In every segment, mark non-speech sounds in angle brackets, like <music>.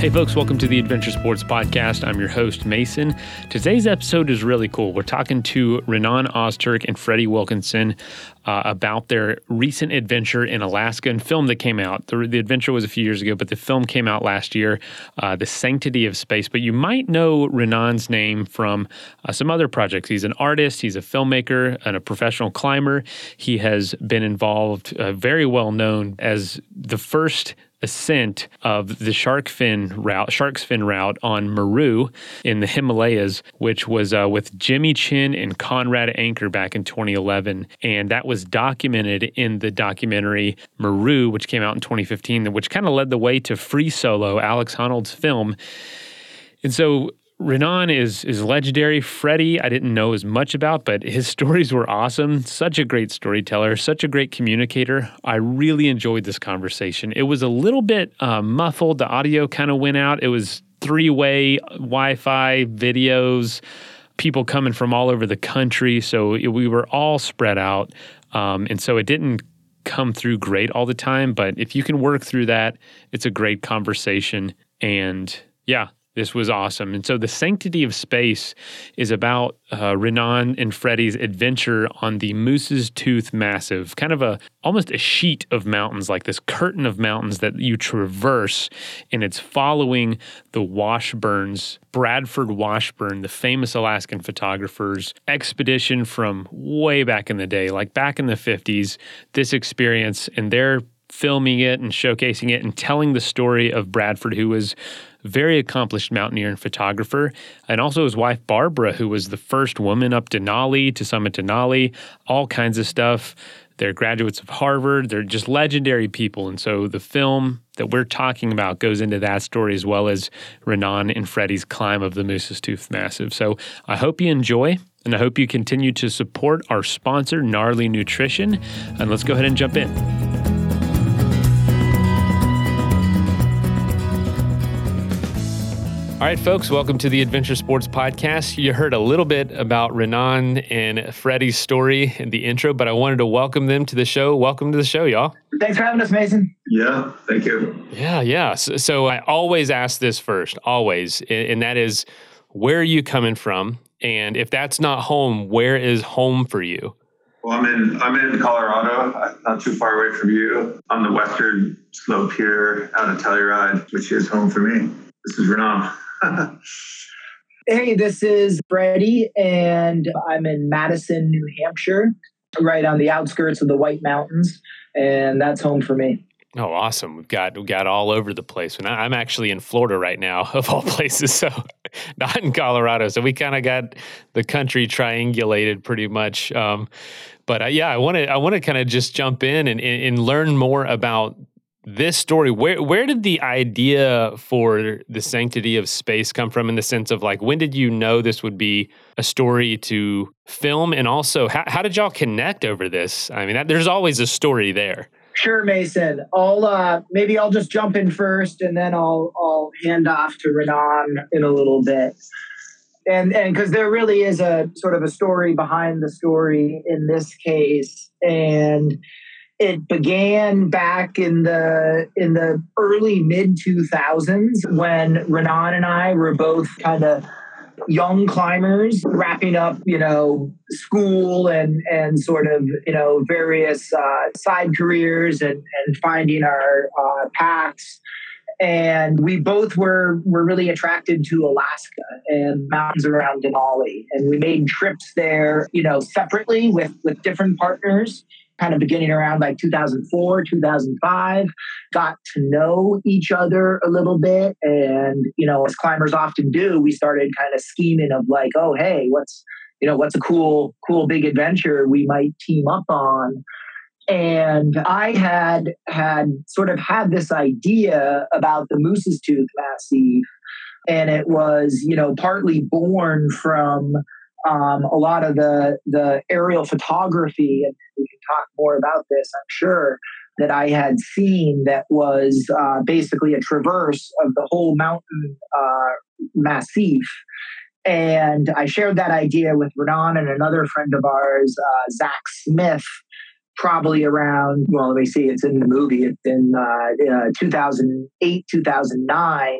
Hey, folks, welcome to the Adventure Sports Podcast. I'm your host, Mason. Today's episode is really cool. We're talking to Renan Ozturk and Freddie Wilkinson uh, about their recent adventure in Alaska and film that came out. The, the, adventure was a few years ago, but the film came out last year, uh, The Sanctity of Space. But you might know Renan's name from uh, some other projects. He's an artist, he's a filmmaker, and a professional climber. He has been involved, uh, very well known as the first ascent of the shark fin route, shark's fin route on Meru in the Himalayas, which was uh, with Jimmy Chin and Conrad Anker back in 2011. And that was documented in the documentary Meru, which came out in 2015, which kind of led the way to Free Solo, Alex Honnold's film. And so Renan is is legendary. Freddie, I didn't know as much about, but his <laughs> stories were awesome. Such a great storyteller, such a great communicator. I really enjoyed this conversation. It was a little bit uh, muffled. The audio kind of went out. It was three way Wi Fi videos, people coming from all over the country. So it, we were all spread out. Um, and so it didn't come through great all the time. But if you can work through that, it's a great conversation. And yeah, this was awesome. And so the sanctity of space is about uh, Renan and Freddie's adventure on the Moose's Tooth Massif, kind of a almost a sheet of mountains, like this curtain of mountains that you traverse, and it's following the Washburns, Bradford Washburn, the famous Alaskan photographer's expedition from way back in the day, like back in the 50s. This experience, and they're filming it and showcasing it and telling the story of Bradford, who was very accomplished mountaineer and photographer, and also his wife Barbara, who was the first woman up Denali to summit Denali, all kinds of stuff. They're graduates of Harvard. They're just legendary people. And so the film that we're talking about goes into that story as well as Renan and Freddie's climb of the Moose's Tooth Massif. So I hope you enjoy. And I hope you continue to support our sponsor, Gnarly Nutrition. And let's go ahead and jump in. All right, folks, welcome to the Adventure Sports Podcast. You heard a little bit about Renan and Freddie's story in the intro, but I wanted to welcome them to the show. Welcome to the show, y'all. Thanks for having us, Mason. Yeah, thank you. Yeah, yeah. So, so I always ask this first, always, and that is where are you coming from? And if that's not home, where is home for you? Well, I'm in I'm in Colorado, uh, not too far away from you, on the western slope here, out of Telluride, which is home for me. This is Renan. <laughs> hey, this is Freddie, and I'm in Madison, New Hampshire, right on the outskirts of the White Mountains, and that's home for me. Oh, awesome! We've got we got all over the place. And I'm actually in Florida right now, <laughs> of all places, so <laughs> not in Colorado. So we kind of got the country triangulated pretty much. Um, but uh, yeah, I want to I want to kind of just jump in and, and learn more about this story where where did the idea for the sanctity of space come from in the sense of like when did you know this would be a story to film? And also how, how did y'all connect over this? I mean that, there's always a story there. Sure mason. I'll uh maybe i'll just jump in first and then i'll i'll hand off to renan in a little bit. And and because there really is a sort of a story behind the story in this case. And it began back in the in the early mid 2000s when Renan and I were both kind of young climbers wrapping up you know school and and sort of you know various uh, side careers and and finding our uh, paths. And we both were were really attracted to Alaska and mountains around Denali. And we made trips there you know separately with with different partners kind of beginning around like 2004, 2005, got to know each other a little bit. And, you know, as climbers often do, we started kind of scheming of like, oh, hey, what's, you know, what's a cool, cool big adventure we might team up on. And I had had sort of had this idea about the Moose's Tooth Massif. And it was, you know, partly born from um, a lot of the the aerial photography, and we can talk more about this, I'm sure, that I had seen that was uh, basically a traverse of the whole mountain uh, massif. And I shared that idea with Renan and another friend of ours, uh, Zach Smith, probably around, well, let me see, it's in the movie, it's in uh, uh, 2008, 2009.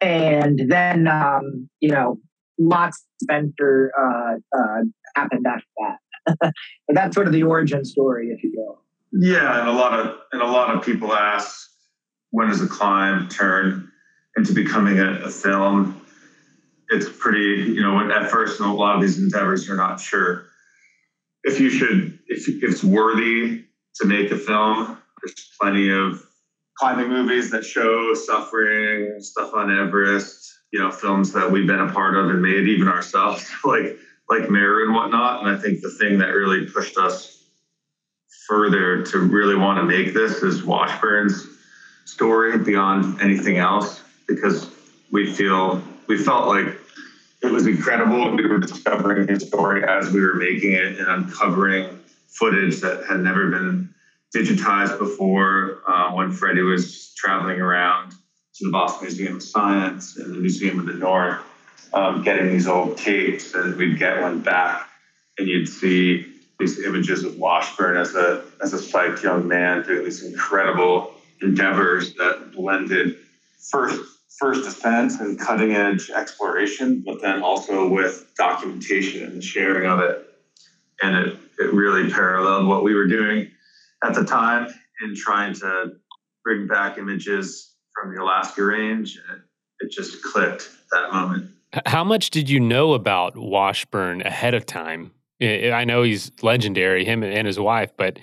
And then, um, you know, lots of Spencer uh, uh, happened after that. <laughs> but that's sort of the origin story, if you will. Yeah, and a lot of and a lot of people ask, when does a climb turn into becoming a, a film? It's pretty, you know, at first in a lot of these endeavors, you're not sure if you should, if, if it's worthy to make a film. There's plenty of climbing movies that show suffering, stuff on Everest, you know, films that we've been a part of and made even ourselves, <laughs> like like Meru and whatnot. And I think the thing that really pushed us further to really want to make this is Washburn's story beyond anything else, because we feel we felt like it was incredible. We were discovering his story as we were making it and uncovering footage that had never been digitized before uh, when Freddie was traveling around to the Boston Museum of Science and the Museum of the North, um, getting these old tapes, and we'd get one back, and you'd see these images of Washburn as a as a psyched young man doing these incredible endeavors that blended first first defense and cutting edge exploration, but then also with documentation and the sharing of it. And it, it really paralleled what we were doing at the time in trying to bring back images from the Alaska range. And it just clicked that moment. How much did you know about Washburn ahead of time? I know he's legendary, him and his wife, but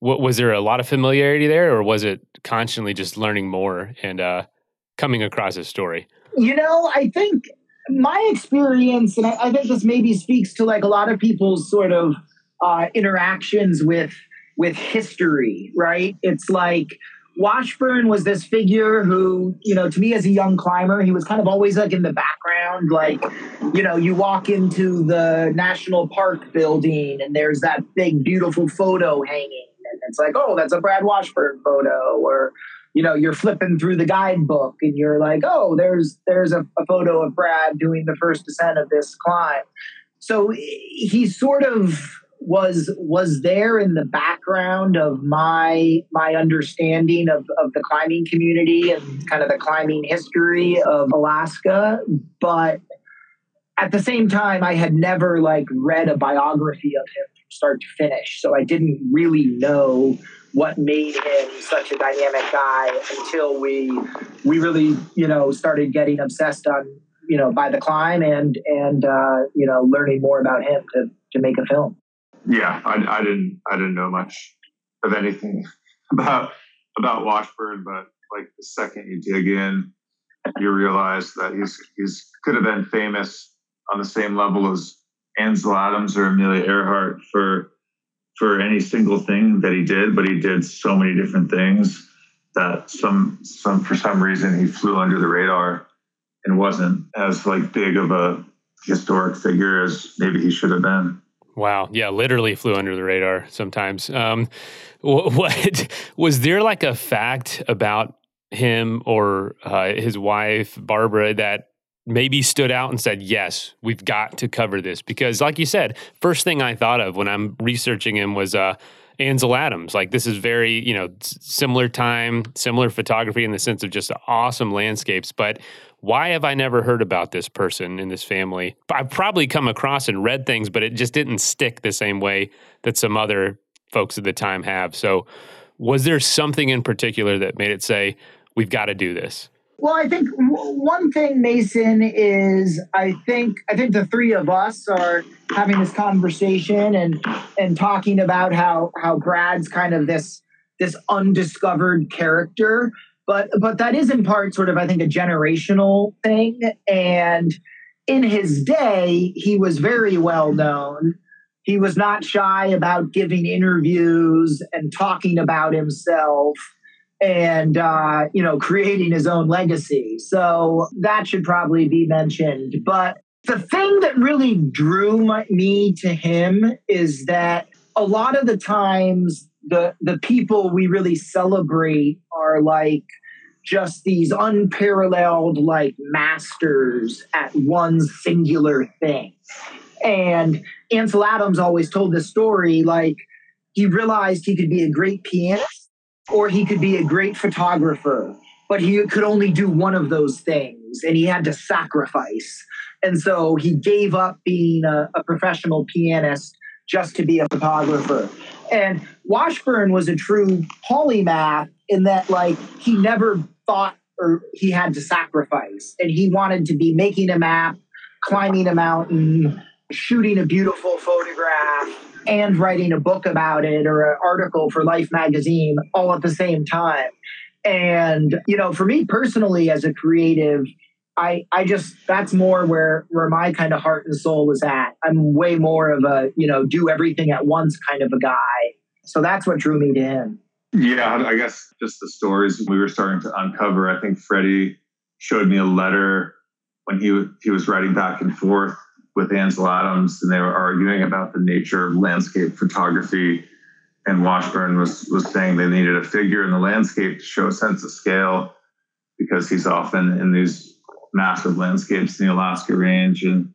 was there a lot of familiarity there, or was it constantly just learning more and uh, coming across his story? You know, I think my experience, and I, I think this maybe speaks to like a lot of people's sort of uh, interactions with with history, right? It's like Washburn was this figure who, you know, to me as a young climber, he was kind of always like in the background. Like, you know, you walk into the national park building and there's that big, beautiful photo hanging. And it's like, oh, that's a Brad Washburn photo. Or, you know you're flipping through the guidebook and you're like oh there's there's a, a photo of brad doing the first descent of this climb so he sort of was was there in the background of my my understanding of, of the climbing community and kind of the climbing history of Alaska, but at the same time I had never like read a biography of him from start to finish. So I didn't really know what made him such a dynamic guy until we we really you know started getting obsessed on you know by the climb and and uh, you know learning more about him to to make a film. Yeah, I, I didn't I didn't know much of anything <laughs> about about Washburn, but like the second you dig in, you realize that he's he's could have been famous on the same level as Ansel Adams or Amelia Earhart for for any single thing that he did, but he did so many different things that some some for some reason he flew under the radar and wasn't as like big of a historic figure as maybe he should have been. Wow. Yeah, literally flew under the radar sometimes. Um, <laughs> what, was there like a fact about him or uh, his wife Barbara that maybe stood out and said, "Yes, we've got to cover this." Because, like you said, first thing I thought of when I'm researching him was uh, Ansel Adams. Like this is very, you know, similar time, similar photography in the sense of just awesome landscapes. But why have I never heard about this person in this family? I've probably come across and read things, but it just didn't stick the same way that some other folks at the time have. So, was there something in particular that made it say, "We've got to do this"? Well, I think one thing, Mason, is I think I think the three of us are having this conversation and and talking about how how Brad's kind of this this undiscovered character, but but that is in part sort of I think a generational thing. And in his day, he was very well known. He was not shy about giving interviews and talking about himself and uh, you know creating his own legacy. So that should probably be mentioned. But the thing that really drew my, me to him is that a lot of the times the the people we really celebrate are like just these unparalleled like masters at one singular thing. And Ansel Adams always told this story like he realized he could be a great pianist or he could be a great photographer, but he could only do one of those things and he had to sacrifice. And so he gave up being a, a professional pianist just to be a photographer. And Washburn was a true polymath in that, like, he never thought or he had to sacrifice. And he wanted to be making a map, climbing a mountain, shooting a beautiful photograph, and writing a book about it or an article for Life magazine all at the same time. And, you know, for me personally as a creative, I I just that's more where where my kind of heart and soul is at. I'm way more of a, you know, do everything at once kind of a guy. So that's what drew me to him. Yeah, I guess just the stories we were starting to uncover. I think Freddie showed me a letter when he he was writing back and forth with Ansel Adams, and they were arguing about the nature of landscape photography. And Washburn was was saying they needed a figure in the landscape to show a sense of scale because he's often in these massive landscapes in the Alaska Range, and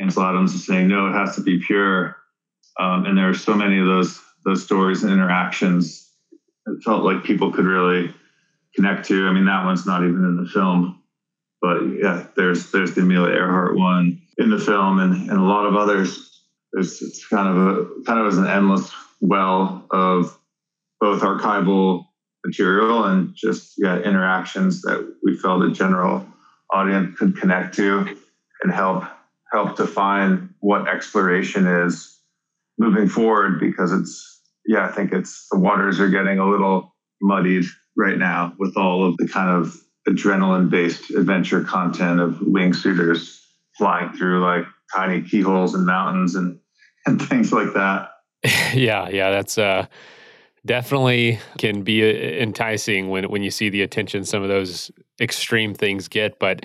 Ansel Adams is saying no, it has to be pure. Um, and there are so many of those those stories and interactions it felt like people could really connect to. I mean, that one's not even in the film, but yeah, there's there's the Amelia Earhart one in the film, and, and a lot of others. There's it's kind of a kind of as an endless well of both archival material and just yeah interactions that we felt in general audience could connect to and help help define what exploration is moving forward because it's yeah, I think it's the waters are getting a little muddied right now with all of the kind of adrenaline based adventure content of wingsuiters flying through like tiny keyholes and mountains and, <laughs> and things like that. <laughs> yeah, yeah, that's uh definitely can be uh, enticing when when you see the attention some of those extreme things get, but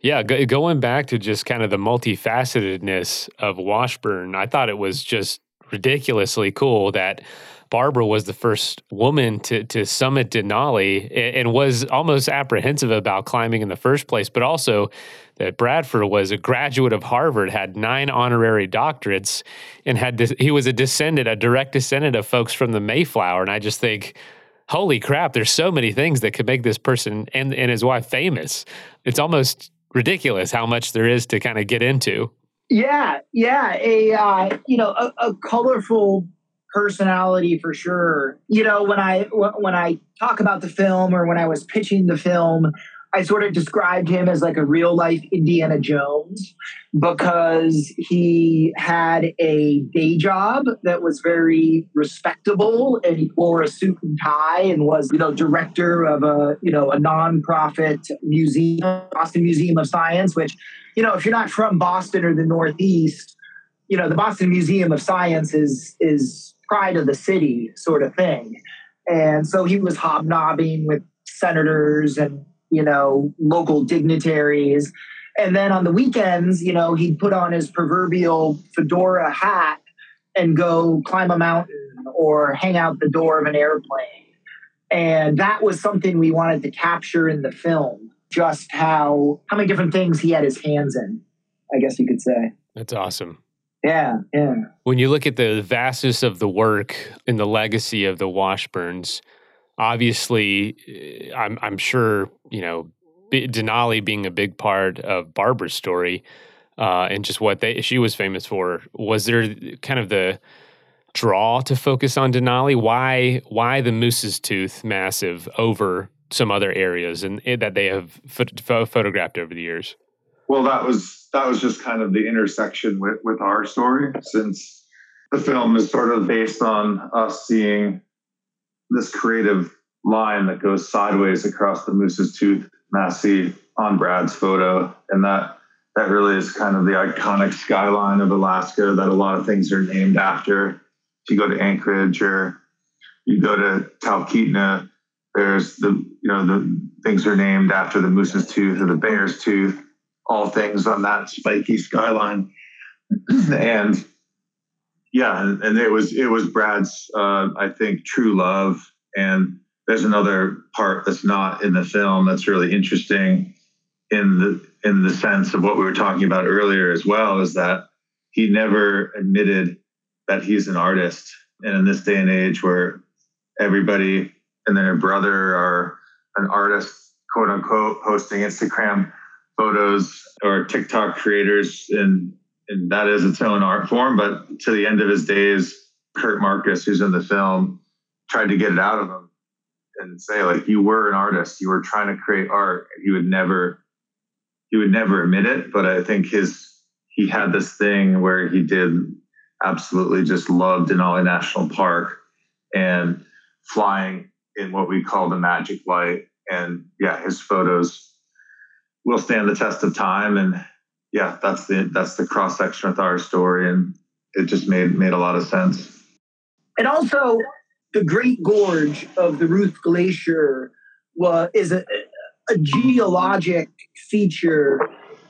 yeah, going back to just kind of the multifacetedness of Washburn, I thought it was just ridiculously cool that Barbara was the first woman to to summit Denali and was almost apprehensive about climbing in the first place, but also that Bradford was a graduate of Harvard, had nine honorary doctorates, and had he was a descendant, a direct descendant of folks from the Mayflower. And I just think, holy crap, there's so many things that could make this person and and his wife famous. It's almost ridiculous how much there is to kind of get into. Yeah, yeah, a uh, you know a, a, colorful personality for sure. You know when I when I talk about the film or when I was pitching the film, I sort of described him as like a real life Indiana Jones because he had a day job that was very respectable and he wore a suit and tie and was, you know, director of a, you know, a nonprofit museum, Boston Museum of Science, which, you know, if you're not from Boston or the Northeast, you know, the Boston Museum of Science is is pride of the city sort of thing. And so he was hobnobbing with senators and you know, local dignitaries. And then on the weekends, you know, he'd put on his proverbial fedora hat and go climb a mountain or hang out the door of an airplane. And that was something we wanted to capture in the film, just how how many different things he had his hands in, I guess you could say. That's awesome. Yeah, yeah. When you look at the vastness of the work and the legacy of the Washburns, obviously, eh, I'm, I'm sure, you know, Denali being a big part of Barbara's story uh, and just what they she was famous for. Was there kind of the draw to focus on Denali? Why why the Moose's Tooth massif over some other areas and eh, that they have photographed over the years? Well, that was that was just kind of the intersection with with our story since the film is sort of based on us seeing this creative line that goes sideways across the Moose's Tooth Massif on Brad's photo. And that that really is kind of the iconic skyline of Alaska that a lot of things are named after. If you go to Anchorage or you go to Talkeetna, there's the you know the things are named after the Moose's Tooth or the Bear's Tooth, all things on that spiky skyline. <clears throat> and yeah, and, and, it was it was Brad's uh, I think true love. And there's another part that's not in the film that's really interesting in the in the sense of what we were talking about earlier as well is that he never admitted that he's an artist And in this day and age where everybody and their brother are an artist, quote unquote, posting Instagram photos or TikTok creators, and, and that is its own art form. But to the end of his days, Kurt Markus, who's in the film, tried to get it out of him and say, like, you were an artist, you were trying to create art. He would never, he would never admit it. But I think his, he had this thing where he did absolutely just love Denali National Park and flying in what we call the magic light. And yeah, his photos will stand the test of time. And yeah, that's the that's the cross section with our story, and it just made made a lot of sense. And also, the Great Gorge of the Ruth Glacier was is a, a geologic feature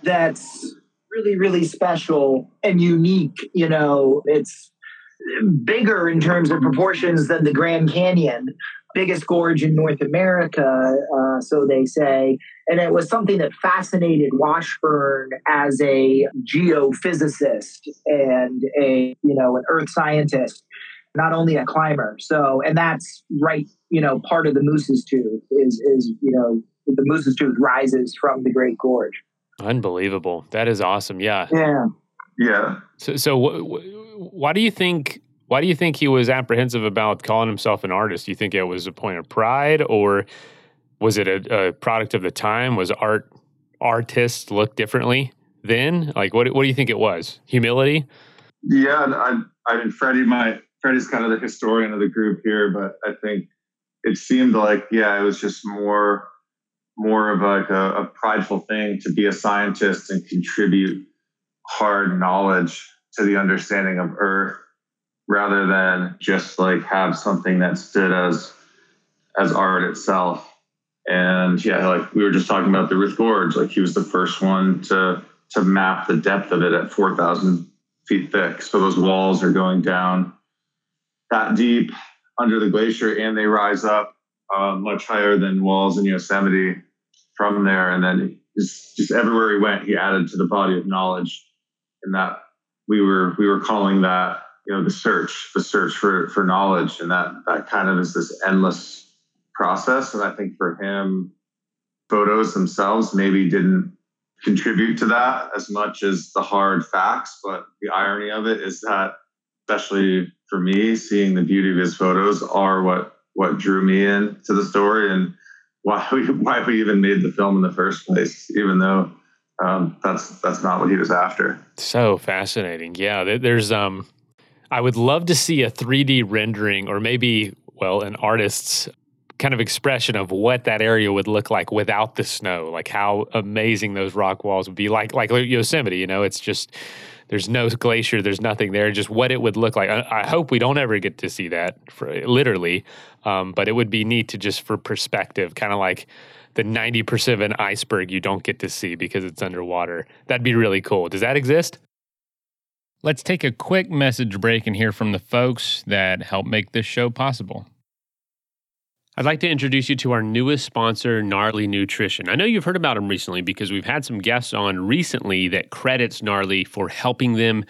that's really really special and unique. You know, it's bigger in terms of proportions than the Grand Canyon, biggest gorge in North America, uh, so they say. And it was something that fascinated Washburn as a geophysicist and a you know an earth scientist, not only a climber. So, and that's right, you know, part of the Moose's Tooth is is you know the Moose's Tooth rises from the Great Gorge. Unbelievable! That is awesome. Yeah. Yeah. Yeah. So, so wh- wh- why do you think? Why do you think he was apprehensive about calling himself an artist? Do you think it was a point of pride, or was it a, a product of the time? Was art artists look differently then? Like, what what do you think it was? Humility? Yeah, I, I mean, Freddie, my Freddie's kind of the historian of the group here, but I think it seemed like, yeah, it was just more, more of like a, a prideful thing to be a scientist and contribute hard knowledge to the understanding of Earth, rather than just like have something that stood as, as art itself. And yeah, like we were just talking about the Ruth Gorge, like he was the first one to to map the depth of it at 4,000 feet thick. So those walls are going down that deep under the glacier and they rise up uh, much higher than walls in Yosemite from there. And then just, just everywhere he went, he added to the body of knowledge. And that we were we were calling that you know the search, the search for for knowledge, and that that kind of is this endless process. And I think for him, photos themselves maybe didn't contribute to that as much as the hard facts. But the irony of it is that, especially for me, seeing the beauty of his photos are what what drew me in to the story and why we <laughs> why we even made the film in the first place, even though um, that's that's not what he was after. So fascinating. Yeah, there's um, I would love to see a 3D rendering or maybe well an artist's kind of expression of what that area would look like without the snow, like how amazing those rock walls would be. Like like Yosemite, you know, it's just there's no glacier, there's nothing there, just what it would look like. I, I hope we don't ever get to see that, for, literally, um, but it would be neat to just for perspective, kind of like the 90% of an iceberg you don't get to see because it's underwater. That'd be really cool. Does that exist? Let's take a quick message break and hear from the folks that help make this show possible. I'd like to introduce you to our newest sponsor, Gnarly Nutrition. I know you've heard about them recently because we've had some guests on recently that credits Gnarly for helping them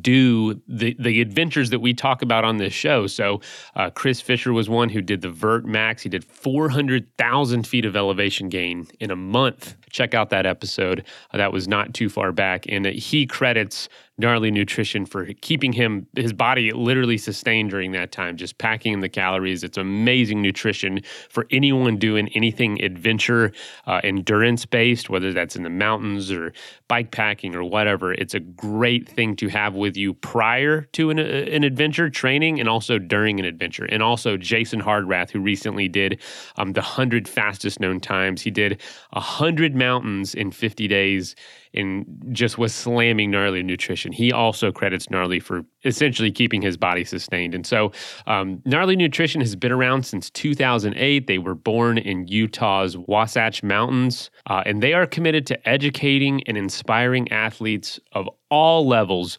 do the the adventures that we talk about on this show. So uh, Chris Fisher was one who did the Vert Max. He did 400,000 feet of elevation gain in a month. Check out that episode. That was not too far back, and he credits gnarly nutrition for keeping him his body literally sustained during that time just packing in the calories. It's amazing nutrition for anyone doing anything adventure uh, endurance based whether that's in the mountains or bike packing or whatever. It's a great thing to have with you prior to an, uh, an adventure training and also during an adventure. And also jason hardrath who recently did um, the 100 fastest known times. He did 100 mountains in 50 days and just was slamming gnarly nutrition. He also credits gnarly for essentially keeping his body sustained. And so, um, gnarly nutrition has been around since 2008. They were born in Utah's Wasatch Mountains, uh, and they are committed to educating and inspiring athletes of all levels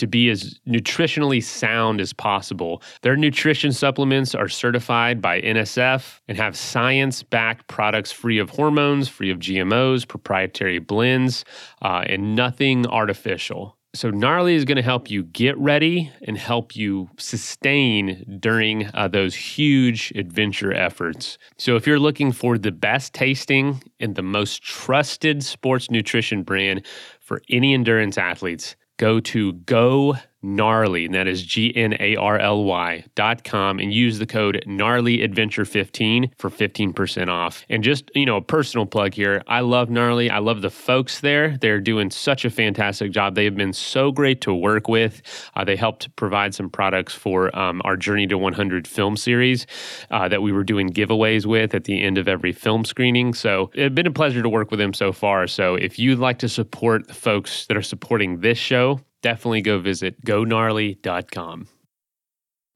to be as nutritionally sound as possible. Their nutrition supplements are certified by NSF and have science backed products free of hormones, free of GMOs, proprietary blends, uh, and nothing artificial. So, Gnarly is going to help you get ready and help you sustain during uh, those huge adventure efforts. So, if you're looking for the best tasting and the most trusted sports nutrition brand for any endurance athletes, go to Go gnarly, and that is G N A R L Y dot com, and use the code gnarly adventure 15 for 15% off. And just, you know, a personal plug here I love Gnarly. I love the folks there. They're doing such a fantastic job. They have been so great to work with. Uh, they helped provide some products for um, our Journey to 100 film series uh, that we were doing giveaways with at the end of every film screening. So it's been a pleasure to work with them so far. So if you'd like to support the folks that are supporting this show, definitely go visit gognarly.com.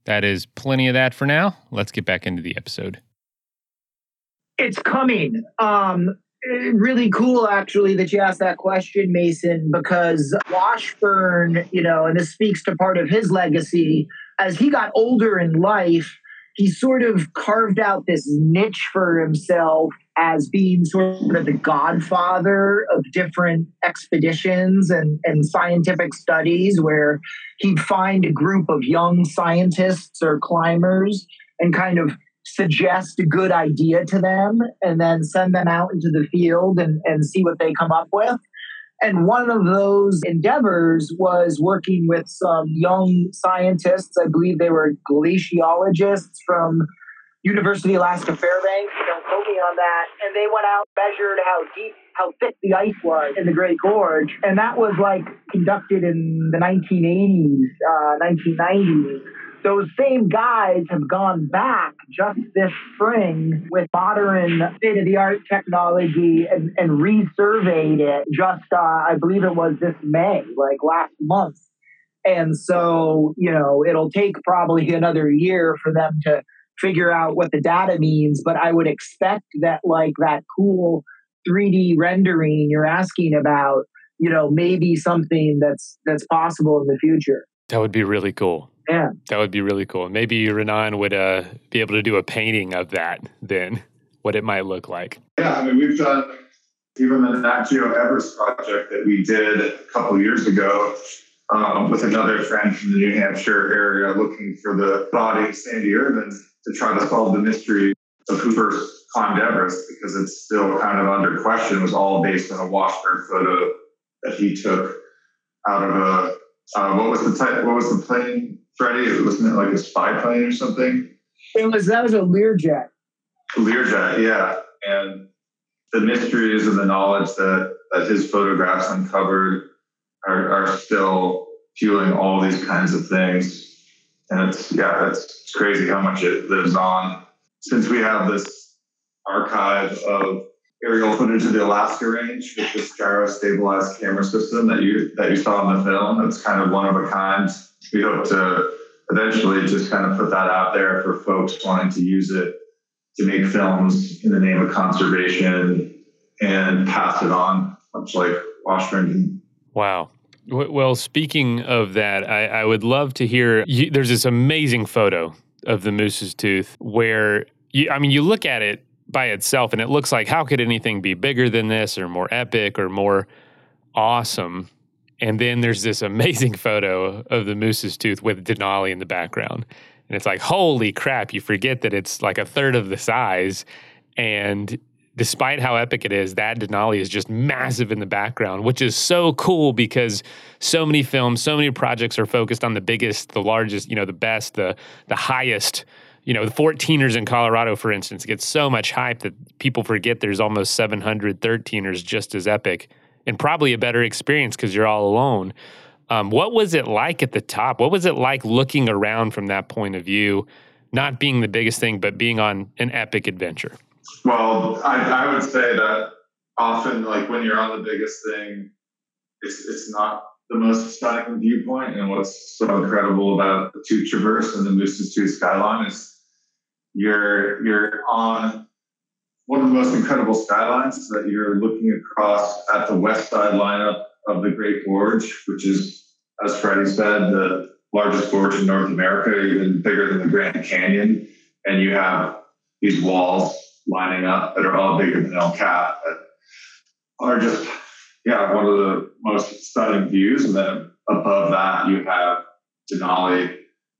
That is plenty of that for now. Let's get back into the episode. It's coming. Um, really cool, actually, that you asked that question, Mason, because Washburn, you know, and this speaks to part of his legacy, as he got older in life, he sort of carved out this niche for himself as being sort of the godfather of different expeditions and, and scientific studies where he'd find a group of young scientists or climbers and kind of suggest a good idea to them and then send them out into the field and, and see what they come up with. And one of those endeavors was working with some young scientists. I believe they were glaciologists from University of Alaska Fairbanks. Don't quote me on that. And they went out, measured how deep, how thick the ice was in the Great Gorge. And that was like conducted in the 1980s, uh, 1990s those same guys have gone back just this spring with modern state of the art technology and, and resurveyed it just, uh, I believe it was this May, like last month. And so, you know, it'll take probably another year for them to figure out what the data means, but I would expect that, like, that cool 3D rendering you're asking about, you know, maybe something that's that's possible in the future. That would be really cool. Yeah. That would be really cool. Maybe Renan would uh, be able to do a painting of that then, <laughs> what it might look like. Yeah, I mean, we've done even the Nat Geo Everest project that we did a couple years ago um, with another friend from the New Hampshire area looking for the body of Sandy Irvine to try to solve the mystery of who first climbed Everest because it's still kind of under question. It was all based on a Washburn photo that he took out of a uh, what was the type? What was the plane Freddie? Wasn't it like a spy plane or something? It was that was a Learjet. Learjet, yeah. And the mysteries and the knowledge that that his photographs uncovered are, are still fueling all these kinds of things. And it's yeah, it's, crazy how much it lives on. Since we have this archive of aerial footage of the Alaska range with this gyro stabilized camera system that you that you saw in the film. It's kind of one of a kind. We hope to eventually just kind of put that out there for folks wanting to use it to make films in the name of conservation and pass it on, much like Washburn. Wow. Well, speaking of that, I, I would love to hear. You, there's this amazing photo of the moose's tooth where you, I mean, you look at it by itself and it looks like how could anything be bigger than this or more epic or more awesome and then there's this amazing <laughs> photo of the moose's tooth with denali in the background and it's like holy crap you forget that it's like a third of the size and despite how epic it is that denali is just massive in the background which is so cool because so many films so many projects are focused on the biggest the largest you know the best the the highest you know, the 14ers in Colorado, for instance, get so much hype that people forget there's almost 700 13ers just as epic and probably a better experience because you're all alone. Um, what was it like at the top? What was it like looking around from that point of view, not being the biggest thing, but being on an epic adventure? Well, I, I would say that often, like when you're on the biggest thing, it's it's not the most stunning viewpoint. And what's so incredible about the Tooth Traverse and the Moose's Tooth skyline is you're you're on one of the most incredible skylines that you're looking across at the west side lineup of the Great Gorge, which is, as Freddie said, the largest gorge in North America, even bigger than the Grand Canyon. And you have these walls lining up that are all bigger than El Cap that are just, yeah, one of the most stunning views. And then above that, you have Denali,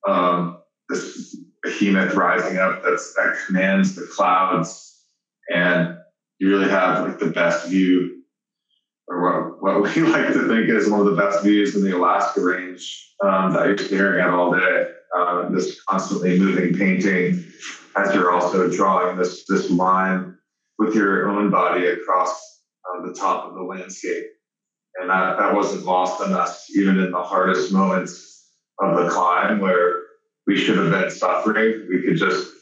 um, this behemoth rising up that commands the clouds. And you really have like the best view, or what, what we <laughs> like to think is one of the best views in the Alaska range um, that you're staring at all day. Uh, this constantly moving painting as you're also drawing this this line with your own body across uh, the top of the landscape. And that, that wasn't lost on us, even in the hardest moments of the climb where we should have been suffering. We could just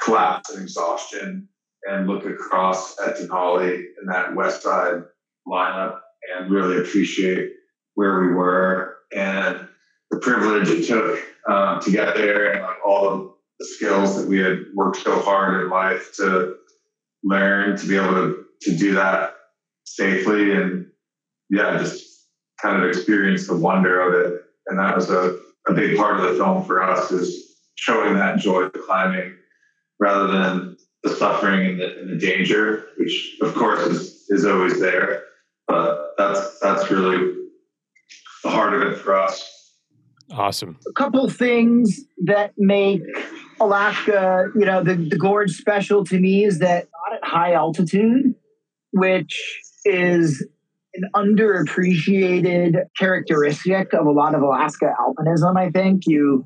collapse in exhaustion and look across at Denali in that west side lineup and really appreciate where we were and the privilege it took um, to get there and like all of the skills that we had worked so hard in life to learn to be able to, to do that safely and yeah, just kind of experience the wonder of it. And that was a, a big part of the film for us is showing that joy of climbing rather than the suffering and the, and the danger, which of course is, is always there. But that's that's really the heart of it for us. Awesome. A couple things that make Alaska, you know, the, the gorge special to me is that not at high altitude, which is an underappreciated characteristic of a lot of Alaska alpinism, I think. You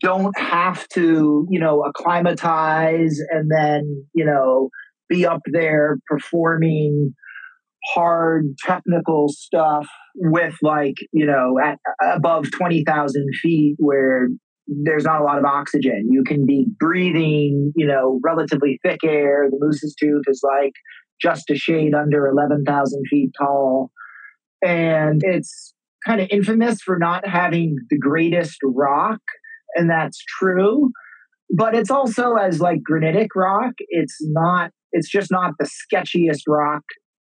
don't have to, you know, acclimatize and then, you know, be up there performing hard technical stuff with like, you know, at above 20,000 feet where there's not a lot of oxygen. You can be breathing, you know, relatively thick air. The Moose's Tooth is like just a shade under 11,000 feet tall. And it's kind of infamous for not having the greatest rock, and that's true. But it's also as like granitic rock, it's not, it's just not the sketchiest rock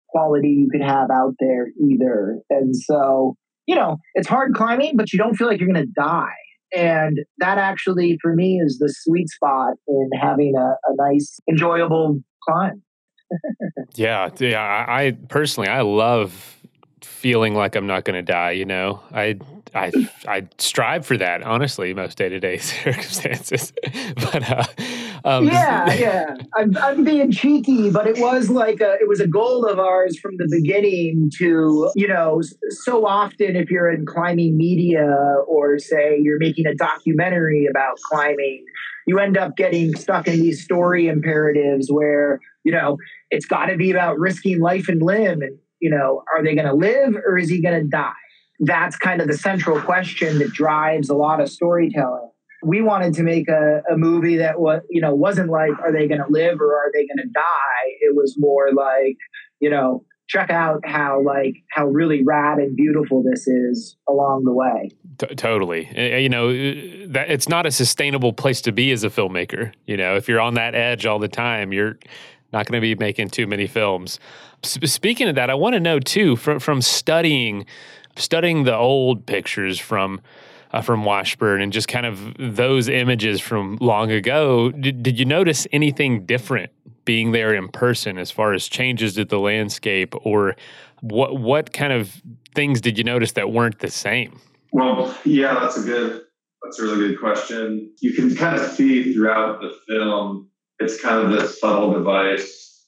quality you could have out there either. And so, you know, it's hard climbing, but you don't feel like you're going to die. And that actually, for me, is the sweet spot in having a, a nice, enjoyable climb. <laughs> yeah, yeah. I personally, I love feeling like I'm not going to die. You know, I I I strive for that honestly most day to day circumstances. <laughs> but uh, um, yeah, yeah, I'm, I'm being cheeky, but it was like a, it was a goal of ours from the beginning to you know so often if you're in climbing media or say you're making a documentary about climbing you end up getting stuck in these story imperatives where you know it's got to be about risking life and limb and you know are they going to live or is he going to die? That's kind of the central question that drives a lot of storytelling. We wanted to make a, a movie that was you know wasn't like are they going to live or are they going to die? It was more like you know check out how like how really rad and beautiful this is along the way. T- totally. You know uh, that it's not a sustainable place to be as a filmmaker. You know if you're on that edge all the time you're not going to be making too many films speaking of that i want to know too from from studying studying the old pictures from uh, from Washburn and just kind of those images from long ago. Did, did you notice anything different being there in person as far as changes to the landscape or what what kind of things did you notice that weren't the same? Well, yeah, that's a good that's a really good question. You can kind of see throughout the film it's kind of this subtle device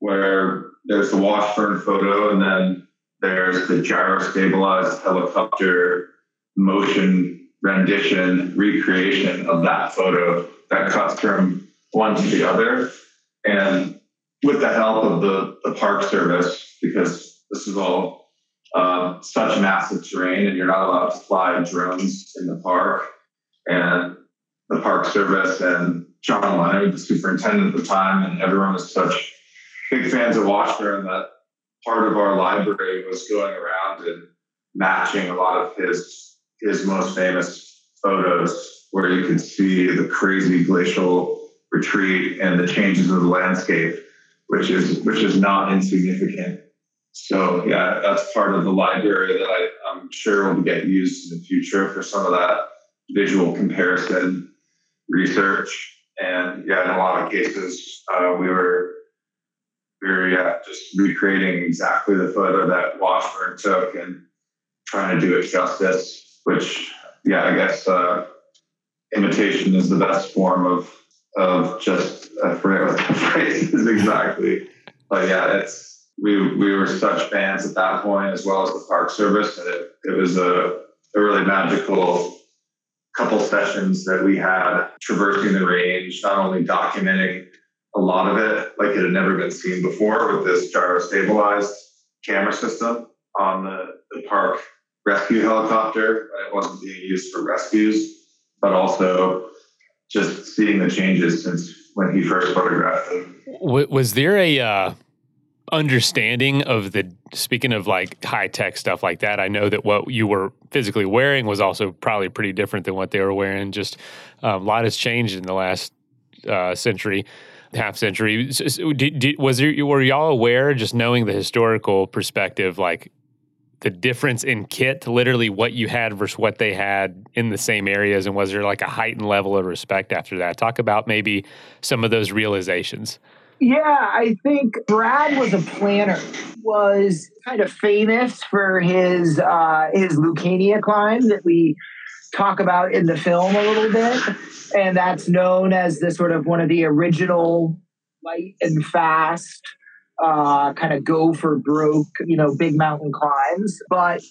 where there's the Washburn photo and then there's the gyro stabilized helicopter motion rendition recreation of that photo that cuts from one to the other and with the help of the, the park service, because this is all uh, such massive terrain and you're not allowed to fly drones in the park. And the park service and John Leonard, the superintendent at the time, and everyone was such big fans of Washburn that part of our library was going around and matching a lot of his his most famous photos where you can see the crazy glacial retreat and the changes of the landscape, which is which is not insignificant. So yeah, that's part of the library that I, I'm sure will get used in the future for some of that visual comparison research. And yeah, in a lot of cases, uh, we were we were yeah, just recreating exactly the photo that Washburn took and trying to do it justice, which, yeah, I guess uh, imitation is the best form of of just I forget what the phrase <laughs> is exactly. But yeah, it's we we were such fans at that point as well as the Park Service, and it, it was a, a really magical couple sessions that we had traversing the range, not only documenting a lot of it like it had never been seen before with this gyro stabilized camera system on the, the park rescue helicopter. It wasn't being used for rescues, but also just seeing the changes since when he first photographed them. Was there a uh, understanding of the speaking of like high tech stuff like that? I know that what you were physically wearing was also probably pretty different than what they were wearing. Just um, a lot has changed in the last uh, century half century. Was there were y'all aware, just knowing the historical perspective, like the difference in kit, literally what you had versus what they had in the same areas, and was there like a heightened level of respect after that? Talk about maybe some of those realizations. Yeah, I think Brad was a planner. Was kind of famous for his uh, his Lucania climb that we talk about in the film a little bit and that's known as the sort of one of the original light and fast uh, kind of go for broke, you know, big mountain climbs. But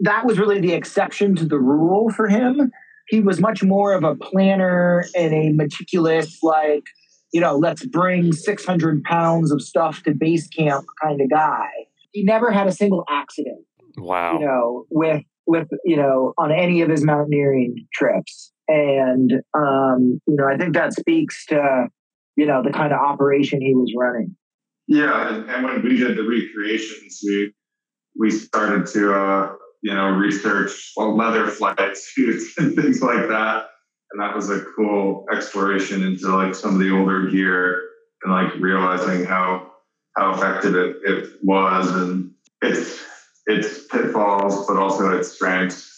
that was really the exception to the rule for him. He was much more of a planner and a meticulous, like, you know, let's bring 600 pounds of stuff to base camp kind of guy. He never had a single accident. Wow. You know, with with you know on any of his mountaineering trips. And um, you know, I think that speaks to you know the kind of operation he was running. Yeah, and, when we did the recreations, we we started to uh, you know research well, leather flight <laughs> suits and things like that, and that was a cool exploration into like some of the older gear and like realizing how how effective it, it was. And its its pitfalls, but also its strengths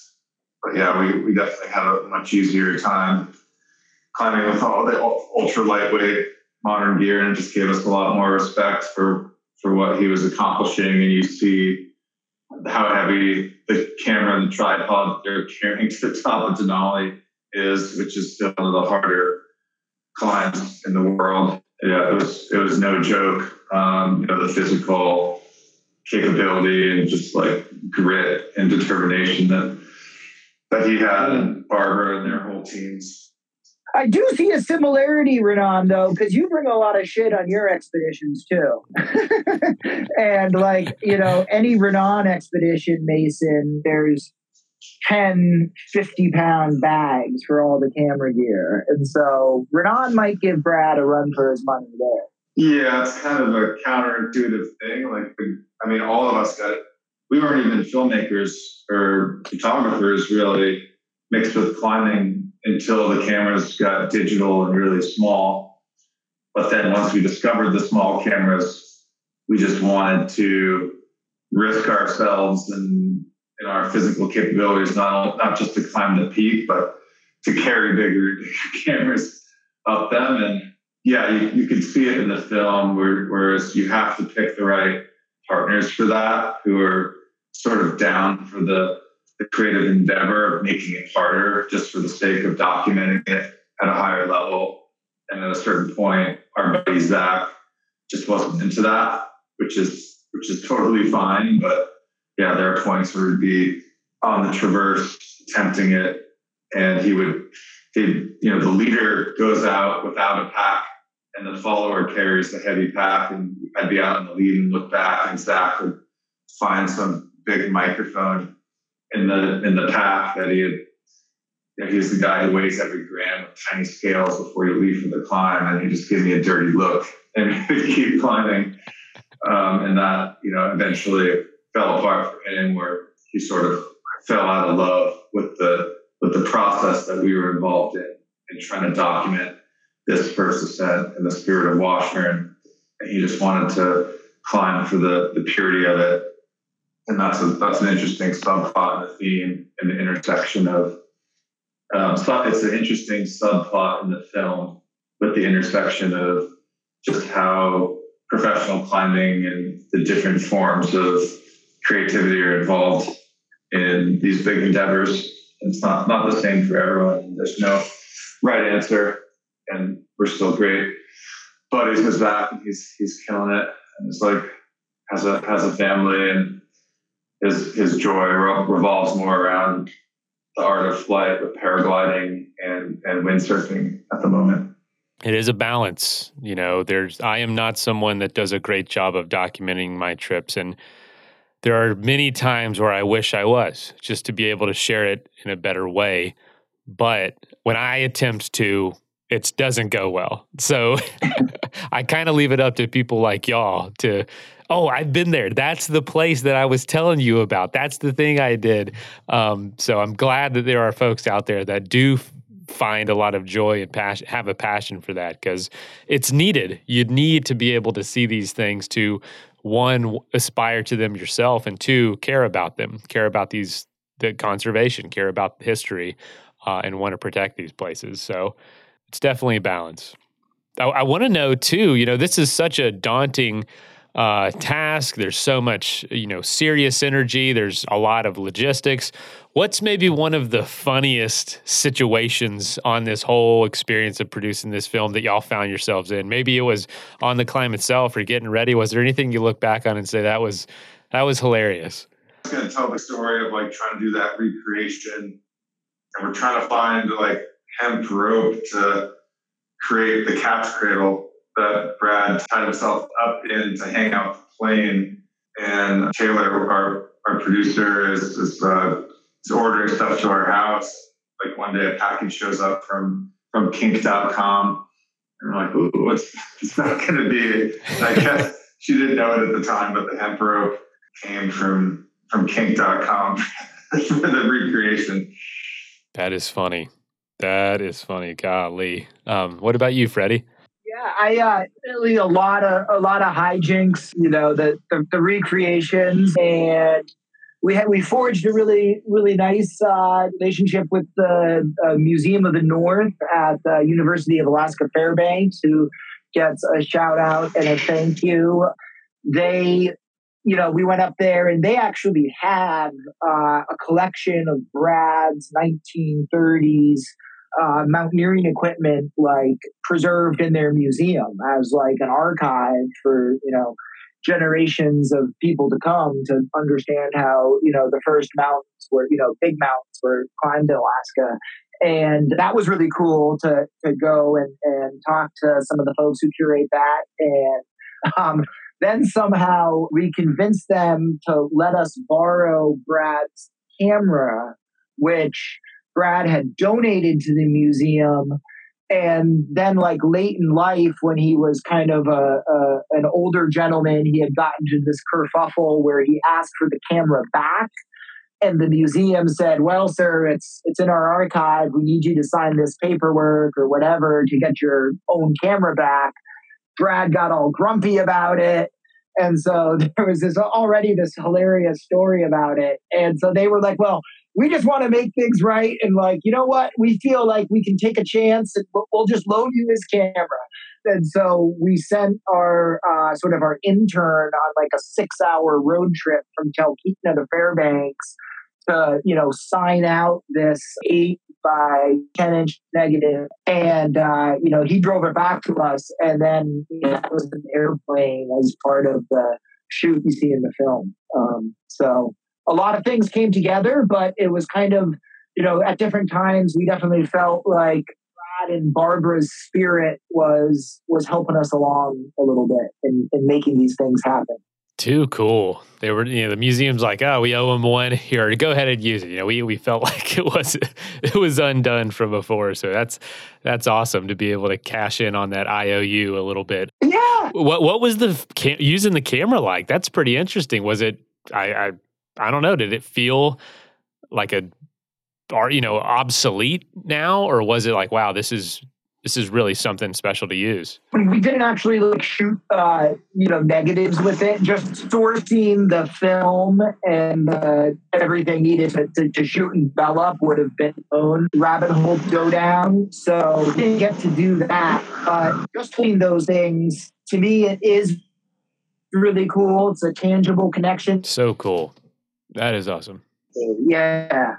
but yeah, we, we definitely had a much easier time climbing with all the ultra lightweight modern gear and just gave us a lot more respect for for what he was accomplishing and you see how heavy the camera and the tripod they're carrying <laughs> to the top of Denali is, which is still one of the harder climbs in the world. Yeah, it was it was no joke. Um, you know, the physical capability and just like grit and determination that that he had and Barbara and their whole teams. I do see a similarity, Renan, though, because you bring a lot of shit on your expeditions too. <laughs> and like, you know, any Renan expedition, Mason, there's 10, 50 pound bags for all the camera gear. And so Renan might give Brad a run for his money there. Yeah, it's kind of a counterintuitive thing. Like, I mean, all of us got it. we weren't even filmmakers or photographers really mixed with climbing until the cameras got digital and really small. But then once we discovered the small cameras, we just wanted to risk ourselves and, and our physical capabilities, not, not just to climb the peak, but to carry bigger <laughs> cameras up them. And yeah, you, you can see it in the film, where, whereas you have to pick the right partners for that who are sort of down for the, the creative endeavor of making it harder just for the sake of documenting it at a higher level. And at a certain point, our buddy Zach just wasn't into that, which is which is totally fine. But yeah, there are points where he'd be on the traverse attempting it, and he would he you know the leader goes out without a pack and the follower carries the heavy pack and I'd be out in the lead and look back and Zach would find some big microphone in the in the path that he had. You know, he's the guy who weighs every gram with tiny scales before you leave for the climb, and he just gave me a dirty look and <laughs> keep climbing. Um, and that you know eventually fell apart for him, where he sort of fell out of love with the with the process that we were involved in in trying to document this first ascent in the spirit of Washburn. He just wanted to climb for the the purity of it and that's a, that's an interesting subplot in the theme and the intersection of um, so it's an interesting subplot in the film with the intersection of just how professional climbing and the different forms of creativity are involved in these big endeavors. It's not not the same for everyone. There's no right answer, and we're still great. Buddies with that. He's he's killing it, and it's like has a has a family, and his his joy revolves more around the art of flight with paragliding and and windsurfing at the moment. It is a balance you know there's i am not someone that does a great job of documenting my trips. And there are many times where i wish i was just to be able to share it in a better way. But when i attempt to it doesn't go well so <laughs> i kind of leave it up to people like y'all to oh i've been there that's the place that i was telling you about that's the thing i did um, so i'm glad that there are folks out there that do find a lot of joy and passion, have a passion for that because it's needed. You need to be able to see these things to one aspire to them yourself, and two care about them, care about these the conservation, care about history, uh, and want to protect these places. So it's definitely a balance. I, I want to know too. You know, this is such a daunting uh, task. There's so much, you know, serious energy. There's a lot of logistics. What's maybe one of the funniest situations on this whole experience of producing this film that y'all found yourselves in? Maybe it was on the climb itself or getting ready. Was there anything you look back on and say that was that was hilarious? I was to tell the story of like trying to do that recreation, and we're trying to find like hemp rope to create the cat's cradle that Brad tied himself up in to hang out the plane. And Taylor, our, our producer, is, is, uh, is ordering stuff to our house. Like one day a package shows up from, from kink.com. And we're like, Ooh, what's it's not going to be? I guess <laughs> she didn't know it at the time, but the hemp rope came from from kink.com <laughs> for the recreation. That is funny. That is funny. Golly. Um, what about you, Freddie? Yeah, I uh, really a lot of a lot of hijinks. You know, the the, the recreations, and we had we forged a really really nice uh, relationship with the uh, Museum of the North at the University of Alaska Fairbanks, who gets a shout out and a thank you. They you know, we went up there and they actually have uh, a collection of Brad's 1930s uh, mountaineering equipment like preserved in their museum as like an archive for you know generations of people to come to understand how you know the first mountains were you know big mountains were climbed in Alaska. And that was really cool to to go and and talk to some of the folks who curate that and um, then somehow we convinced them to let us borrow Brad's camera which Brad had donated to the museum. And then, like late in life, when he was kind of a, a an older gentleman, he had gotten to this kerfuffle where he asked for the camera back, and the museum said, "Well, sir, it's it's in our archive. We need you to sign this paperwork or whatever to get your own camera back." Brad got all grumpy about it. And so <laughs> there was this already this hilarious story about it. And so they were like, well, we just want to make things right. And like you know what? We feel like we can take a chance and we'll just loan you this camera. And so we sent our uh, sort of our intern on like a six hour road trip from Talkeetna to Fairbanks to you know sign out this eight by 10 inch negative. And uh, you know he drove it back to us. And then you know, that was an airplane as part of the shoot you see in the film. Um, so a lot of things came together, but it was kind of, you know, at different times we definitely felt like Brad and Barbara's spirit was was helping us along a little bit in, in making these things happen. Too cool. They were, you know, the museum's like, oh, we owe them one here. Go ahead and use it. You know, we we felt <laughs> like it was it was undone from before. So that's that's awesome to be able to cash in on that IOU a little bit. Yeah. What what was the using the camera like? That's pretty interesting. Was it? I, I I don't know. Did it feel like a are you know obsolete now, or was it like wow, this is this is really something special to use? We didn't actually like shoot uh, you know negatives with it. Just sourcing the film and uh, everything needed to, to, to, shoot and develop would have been own rabbit hole go down. So we didn't get to do that. But just between those things, to me, it is really cool. It's a tangible connection. So cool. That is awesome. Yeah.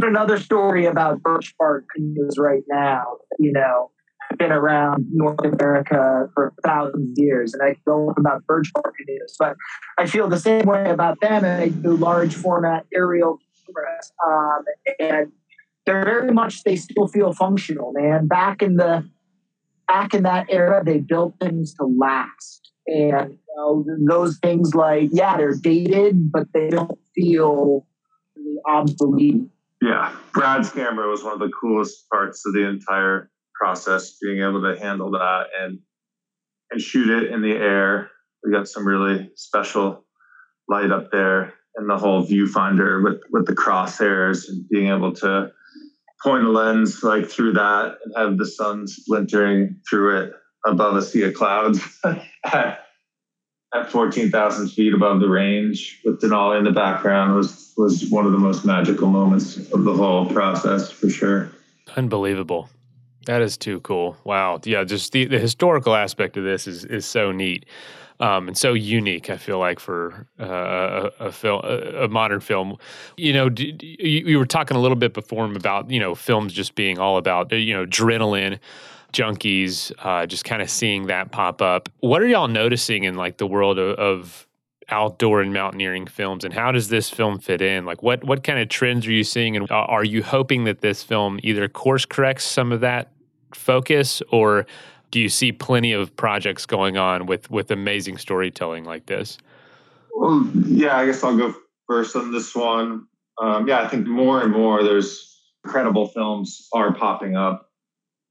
Another story about birch bark canoes right now. You know, been around North America for thousands of years, and I on about birch bark canoes. But I feel the same way about them, and I do large format aerial cameras, um, and they're very much they still feel functional, man. Back in the back in that era, they built things to last, and you know, those things like yeah, they're dated, but they don't feel really obsolete. Yeah, Brad's camera was one of the coolest parts of the entire process, being able to handle that and and shoot it in the air. We got some really special light up there and the whole viewfinder with with the crosshairs and being able to point a lens like through that and have the sun splintering through it above a sea of clouds <laughs> at, at 14,000 feet above the range with Denali in the background was was one of the most magical moments of the whole process for sure. Unbelievable. That is too cool. Wow. Yeah, just the, the historical aspect of this is is so neat. Um, and so unique. I feel like for uh, a, a film, a, a, modern film. You know, d- d- you, you were talking a little bit before about you know films just being all about you know adrenaline junkies. Uh, just kind of seeing that pop up. What are y'all noticing in like the world of, of outdoor and mountaineering films and how does this film fit in like what what kind of trends are you seeing and are you hoping that this film either course corrects some of that focus or do you see plenty of projects going on with with amazing storytelling like this well yeah i guess i'll go first on this one um, yeah i think more and more there's incredible films are popping up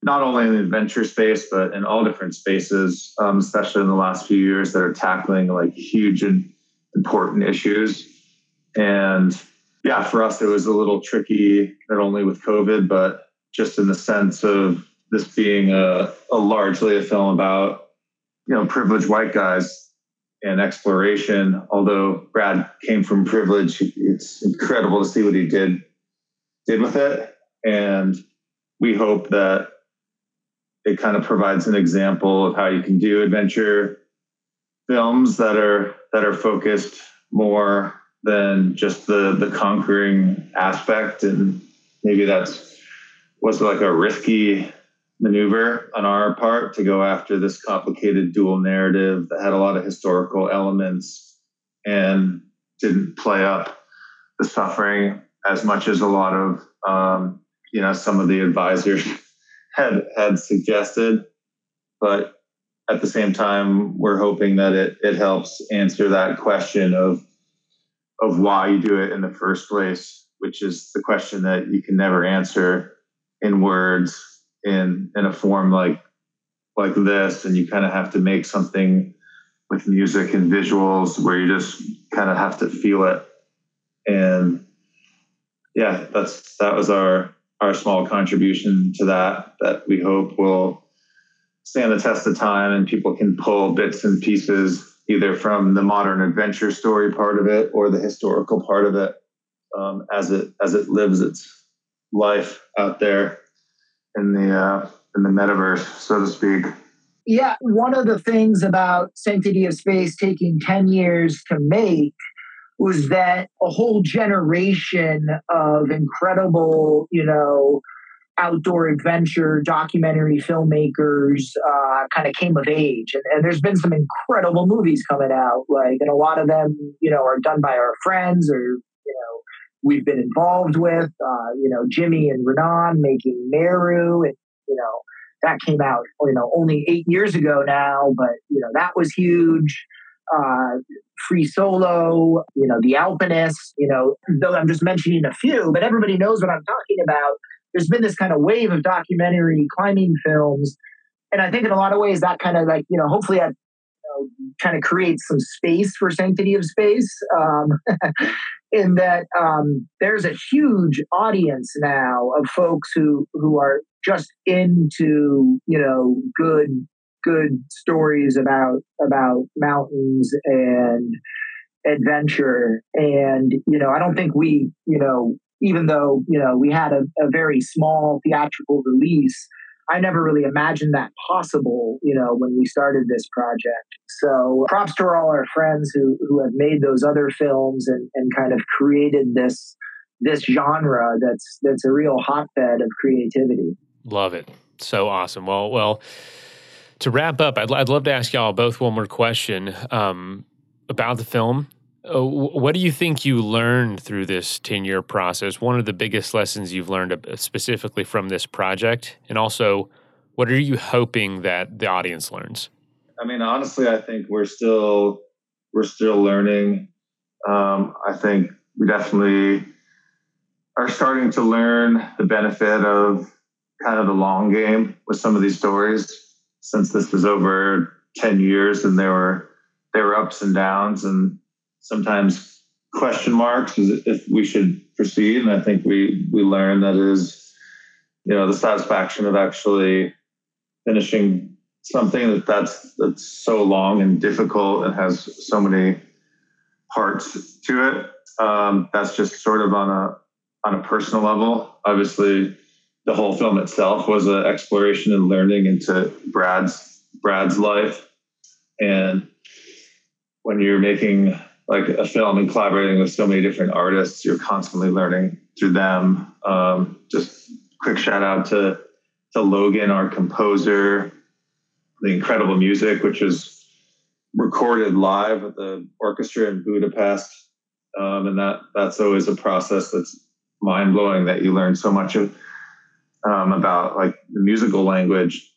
not only in the adventure space, but in all different spaces, um, especially in the last few years that are tackling like huge and important issues. And yeah, for us, it was a little tricky, not only with COVID, but just in the sense of this being a, a largely a film about, you know, privileged white guys and exploration. Although Brad came from privilege, it's incredible to see what he did did with it. And we hope that it kind of provides an example of how you can do adventure films that are that are focused more than just the the conquering aspect. And maybe that's was like a risky maneuver on our part to go after this complicated dual narrative that had a lot of historical elements and didn't play up the suffering as much as a lot of um, you know some of the advisors <laughs> had had suggested, but at the same time, we're hoping that it it helps answer that question of of why you do it in the first place, which is the question that you can never answer in words in in a form like like this, and you kind of have to make something with music and visuals where you just kind of have to feel it. And yeah that's that was our our small contribution to that that we hope will stand the test of time and people can pull bits and pieces either from the modern adventure story part of it or the historical part of it um, as it as it lives its life out there in the uh, in the metaverse, so to speak. Yeah, one of the things about Sanctity of Space taking ten years to make was that a whole generation of incredible, you know, outdoor adventure documentary filmmakers uh, kind of came of age. And, and, there's been some incredible movies coming out like and a lot of them you know are done by our friends or you know we've been involved with. Uh, you know jimmy and renan making meru and you know that came out you know only eight years ago now but you know that was huge uh, Free Solo, you know, The Alpinist, you know, though I'm just mentioning a few, but everybody knows what I'm talking about. There's been this kind of wave of documentary climbing films. And I think in a lot of ways that kind of like, you know, hopefully that you know, kind of creates some space for Sanctity of Space. Um, <laughs> in that um, there's a huge audience now of folks who who are just into you know good good stories about about mountains and adventure and you know i don't think we you know even though you know we had a, a very small theatrical release i never really imagined that possible you know when we started this project so props to all our friends who who have made those other films and and kind of created this this genre that's that's a real hotbed of creativity. Love it. So awesome. Well, well, to wrap up, I'd, I'd love to ask y'all both one more question um, about the film. Uh, what do you think you learned through this 10 year process? One of the biggest lessons you've learned uh, specifically from this project? And also, what are you hoping that the audience learns? I mean, honestly, I think we're still we're still learning. Um, I think we definitely are starting to learn the benefit of kind of the long game with some of these stories. Since this was over ten years, and there were there were ups and downs, and sometimes question marks if we should proceed. And I think we we learned that is, you know, the satisfaction of actually finishing something that that's that's so long and difficult and has so many parts to it. Um, that's just sort of on a on a personal level. Obviously, the whole film itself was an exploration and learning into Brad's Brad's life, and when you're making like a film and collaborating with so many different artists, you're constantly learning through them. Um, just quick shout out to to Logan, our composer, the incredible music, which was recorded live with the orchestra in Budapest. Um, and that that's always a process that's mind blowing that you learn so much of, um, about like the musical language.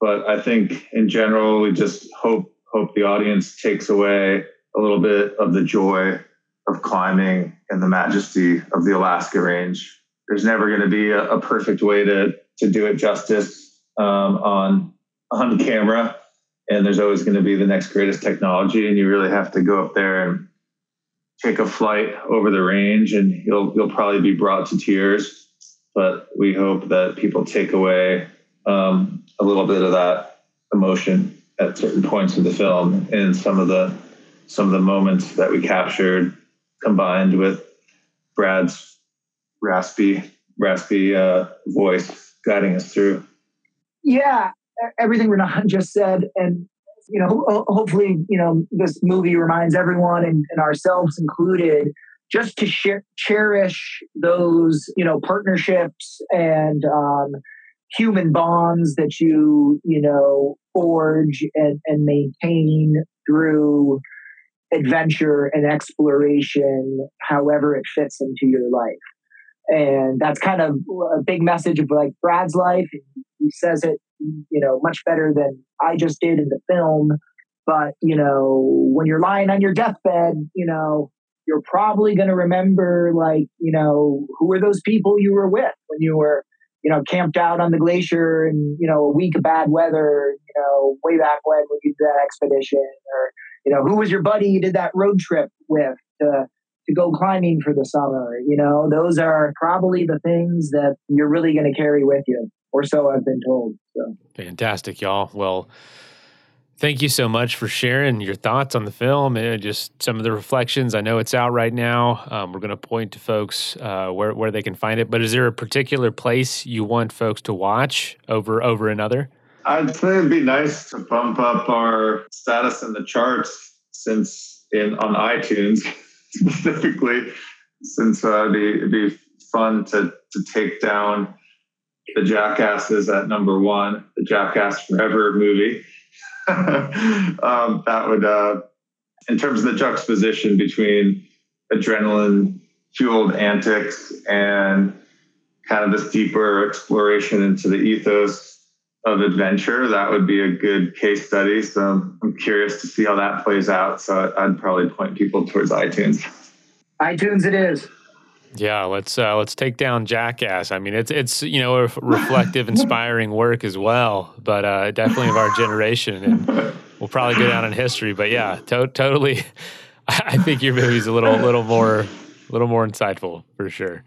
But I think in general, we just hope hope the audience takes away a little bit of the joy of climbing and the majesty of the Alaska Range. There's never going to be a, a, perfect way to to do it justice um, on on camera, and there's always going to be the next greatest technology, and you really have to go up there and take a flight over the range, and you'll you'll probably be brought to tears. But we hope that people take away um, a little bit of that emotion at certain points of the film, and some of the some of the moments that we captured, combined with Brad's raspy raspy uh, voice guiding us through. Yeah, everything Renan <laughs> just said, and you know, hopefully, you know, this movie reminds everyone and, and ourselves included just to cherish those, you know, partnerships and um, human bonds that you, you know, forge and, and maintain through adventure and exploration, however it fits into your life. And that's kind of a big message of like Brad's life. He says it, you know, much better than I just did in the film. But, you know, when you're lying on your deathbed, you know, you're probably going to remember, like, you know, who were those people you were with when you were, you know, camped out on the glacier and, you know, a week of bad weather, you know, way back when when you did that expedition or, you know, who was your buddy you did that road trip with to, to go climbing for the summer? You know, those are probably the things that you're really going to carry with you, or so I've been told. So fantastic, y'all. Well, thank you so much for sharing your thoughts on the film and just some of the reflections. I know it's out right now. Um, we're going to point to folks uh, where where they can find it. But is there a particular place you want folks to watch over over another? I'd say it'd be nice to bump up our status in the charts since in on iTunes <laughs> specifically, since uh, it'd, be, it'd be fun to to take down the Jackasses at number one, the Jackass Forever movie. <laughs> um, that would, uh, in terms of the juxtaposition between adrenaline fueled antics and kind of this deeper exploration into the ethos of adventure, that would be a good case study. So I'm curious to see how that plays out. So I'd probably point people towards iTunes. iTunes, it is. Yeah, let's uh, let's take down Jackass. I mean, it's it's you know a reflective, inspiring work as well, but uh, definitely of our generation, and we'll probably go down in history. But yeah, to- totally. <laughs> I think your movie's a little a little more a little more insightful for sure.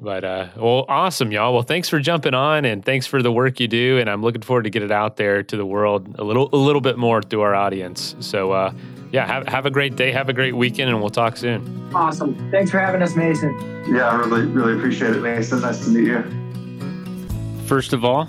But uh, well, awesome, y'all. Well, thanks for jumping on, and thanks for the work you do. And I'm looking forward to get it out there to the world a little, a little bit more through our audience. So, uh, yeah, have have a great day, have a great weekend, and we'll talk soon. Awesome. Thanks for having us, Mason. Yeah, I really, really appreciate it, Mason. Nice to meet you. First of all,